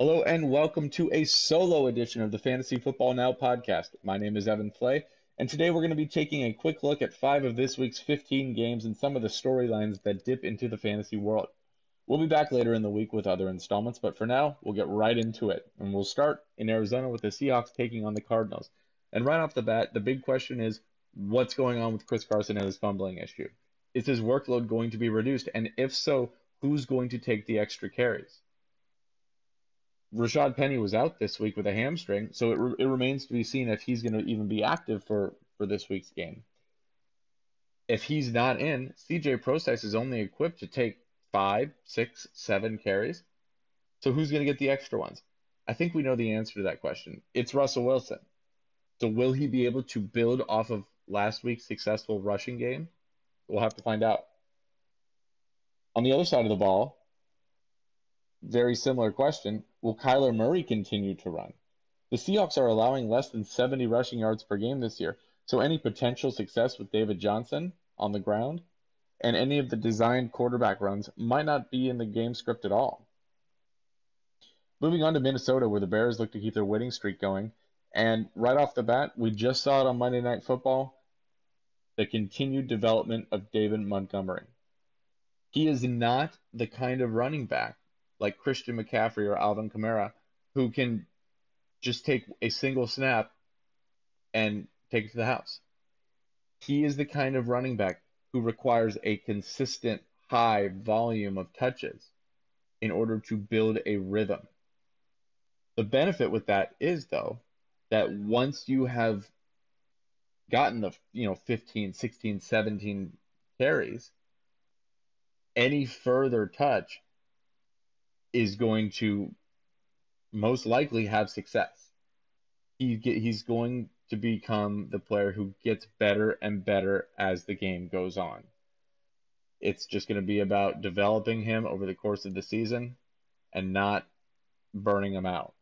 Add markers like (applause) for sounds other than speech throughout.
Hello and welcome to a solo edition of the Fantasy Football Now podcast. My name is Evan Flay, and today we're going to be taking a quick look at five of this week's 15 games and some of the storylines that dip into the fantasy world. We'll be back later in the week with other installments, but for now, we'll get right into it. And we'll start in Arizona with the Seahawks taking on the Cardinals. And right off the bat, the big question is what's going on with Chris Carson and his fumbling issue? Is his workload going to be reduced? And if so, who's going to take the extra carries? Rashad Penny was out this week with a hamstring, so it, re- it remains to be seen if he's going to even be active for, for this week's game. If he's not in, CJ Prosise is only equipped to take five, six, seven carries. So who's going to get the extra ones? I think we know the answer to that question. It's Russell Wilson. So will he be able to build off of last week's successful rushing game? We'll have to find out. On the other side of the ball, very similar question. Will Kyler Murray continue to run? The Seahawks are allowing less than 70 rushing yards per game this year, so any potential success with David Johnson on the ground and any of the designed quarterback runs might not be in the game script at all. Moving on to Minnesota, where the Bears look to keep their winning streak going. And right off the bat, we just saw it on Monday Night Football the continued development of David Montgomery. He is not the kind of running back like Christian McCaffrey or Alvin Kamara who can just take a single snap and take it to the house. He is the kind of running back who requires a consistent high volume of touches in order to build a rhythm. The benefit with that is though that once you have gotten the you know 15, 16, 17 carries, any further touch is going to most likely have success. He get, he's going to become the player who gets better and better as the game goes on. It's just going to be about developing him over the course of the season and not burning him out.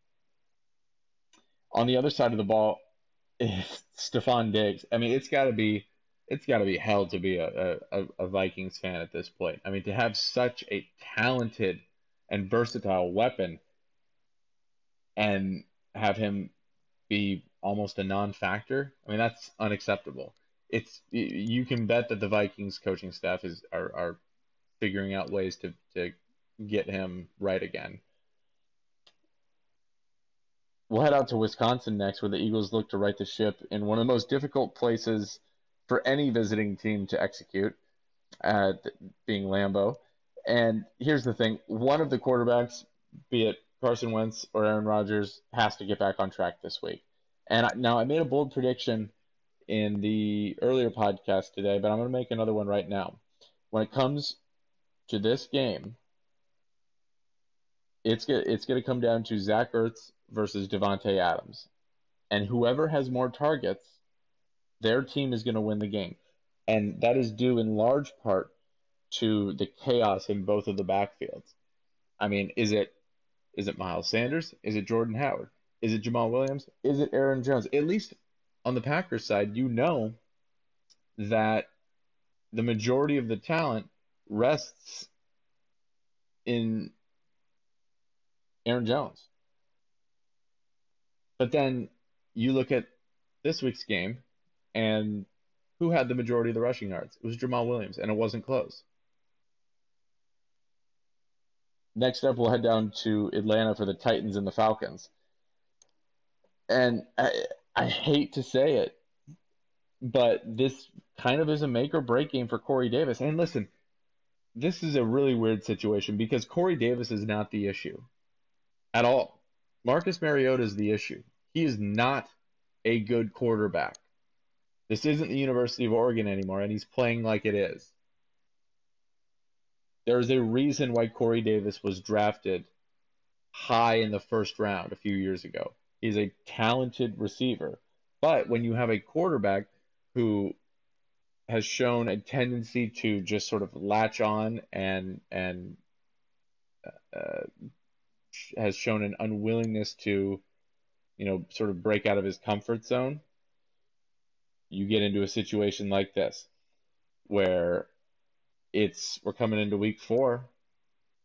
On the other side of the ball is (laughs) Stefon Diggs. I mean, it's got to be it's got to be hell to be a, a, a Vikings fan at this point. I mean, to have such a talented and versatile weapon and have him be almost a non-factor. I mean, that's unacceptable. It's you can bet that the Vikings coaching staff is are, are figuring out ways to to get him right again. We'll head out to Wisconsin next, where the Eagles look to right the ship in one of the most difficult places for any visiting team to execute, uh, being Lambeau. And here's the thing: one of the quarterbacks, be it Carson Wentz or Aaron Rodgers, has to get back on track this week. And I, now I made a bold prediction in the earlier podcast today, but I'm going to make another one right now. When it comes to this game, it's it's going to come down to Zach Ertz versus Davante Adams, and whoever has more targets, their team is going to win the game, and that is due in large part to the chaos in both of the backfields. I mean, is it is it Miles Sanders? Is it Jordan Howard? Is it Jamaal Williams? Is it Aaron Jones? At least on the Packers side, you know that the majority of the talent rests in Aaron Jones. But then you look at this week's game, and who had the majority of the rushing yards? It was Jamaal Williams, and it wasn't close. Next up, we'll head down to Atlanta for the Titans and the Falcons. And I, I hate to say it, but this kind of is a make or break game for Corey Davis. And listen, this is a really weird situation because Corey Davis is not the issue at all. Marcus Mariota is the issue. He is not a good quarterback. This isn't the University of Oregon anymore, and he's playing like it is. There's a reason why Corey Davis was drafted high in the first round a few years ago. He's a talented receiver. But when you have a quarterback who has shown a tendency to just sort of latch on and and uh, has shown an unwillingness to, you know, sort of break out of his comfort zone, you get into a situation like this, where it's we're coming into week four,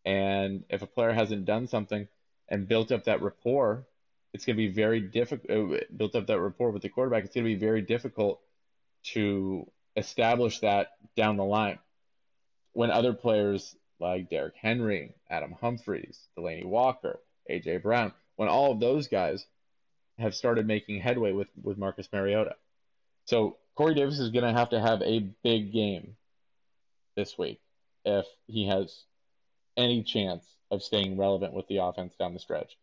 and if a player hasn't done something, and built up that rapport, it's going to be very difficult. Uh, built up that rapport with the quarterback. It's going to be very difficult to establish that down the line when other players like Derrick Henry, Adam Humphries, Delanie Walker, AJ Brown, when all of those guys have started making headway with, with Marcus Mariota. So Corey Davis is going to have to have a big game this week if he has any chance of staying relevant with the offense down the stretch.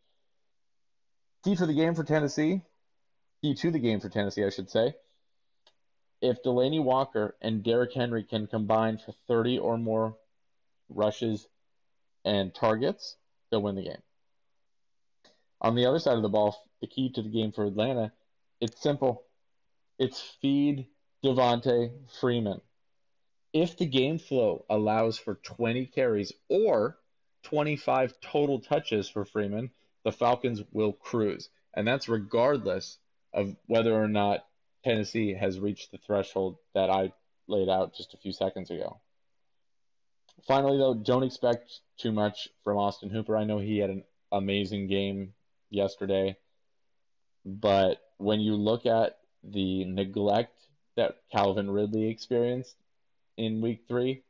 Key for the game for Tennessee, key to the game for Tennessee, I should say. If Delanie Walker and Derrick Henry can combine for 30 or more rushes and targets, they'll win the game. On the other side of the ball, the key to the game for Atlanta, it's simple. It's feed Devonta Freeman. If the game flow allows for 20 carries or 25 total touches for Freeman, the Falcons will cruise. And that's regardless of whether or not Tennessee has reached the threshold that I laid out just a few seconds ago. Finally, though, don't expect too much from Austin Hooper. I know he had an amazing game yesterday, but when you look at the neglect that Calvin Ridley experienced in week three,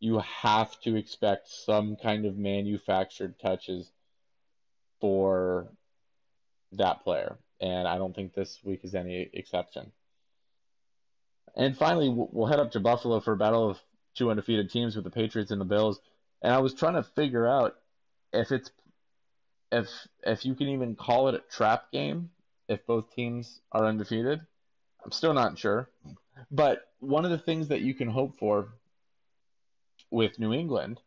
you have to expect some kind of manufactured touches for that player. And I don't think this week is any exception. And finally, we'll head up to Buffalo for a battle of two undefeated teams with the Patriots and the Bills. And I was trying to figure out if it's if if you can even call it a trap game if both teams are undefeated. I'm still not sure. But one of the things that you can hope for with New England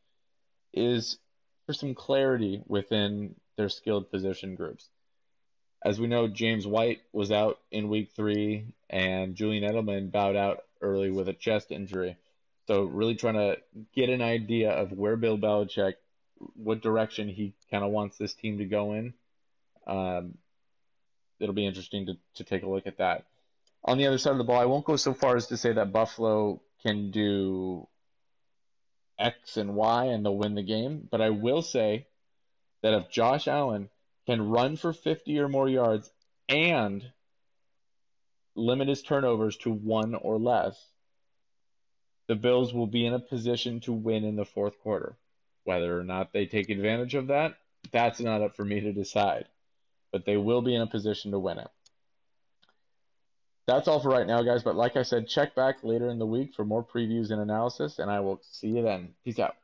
is for some clarity within their skilled position groups. As we know, James White was out in week three, and Julian Edelman bowed out early with a chest injury. So, really trying to get an idea of where Bill Belichick, what direction he kind of wants this team to go in. Um, it'll be interesting to, to take a look at that. On the other side of the ball, I won't go so far as to say that Buffalo can do X and Y and they'll win the game, but I will say that if Josh Allen can run for 50 or more yards and limit his turnovers to one or less, the Bills will be in a position to win in the fourth quarter. Whether or not they take advantage of that, that's not up for me to decide. But they will be in a position to win it. That's all for right now, guys. But like I said, check back later in the week for more previews and analysis, and I will see you then. Peace out.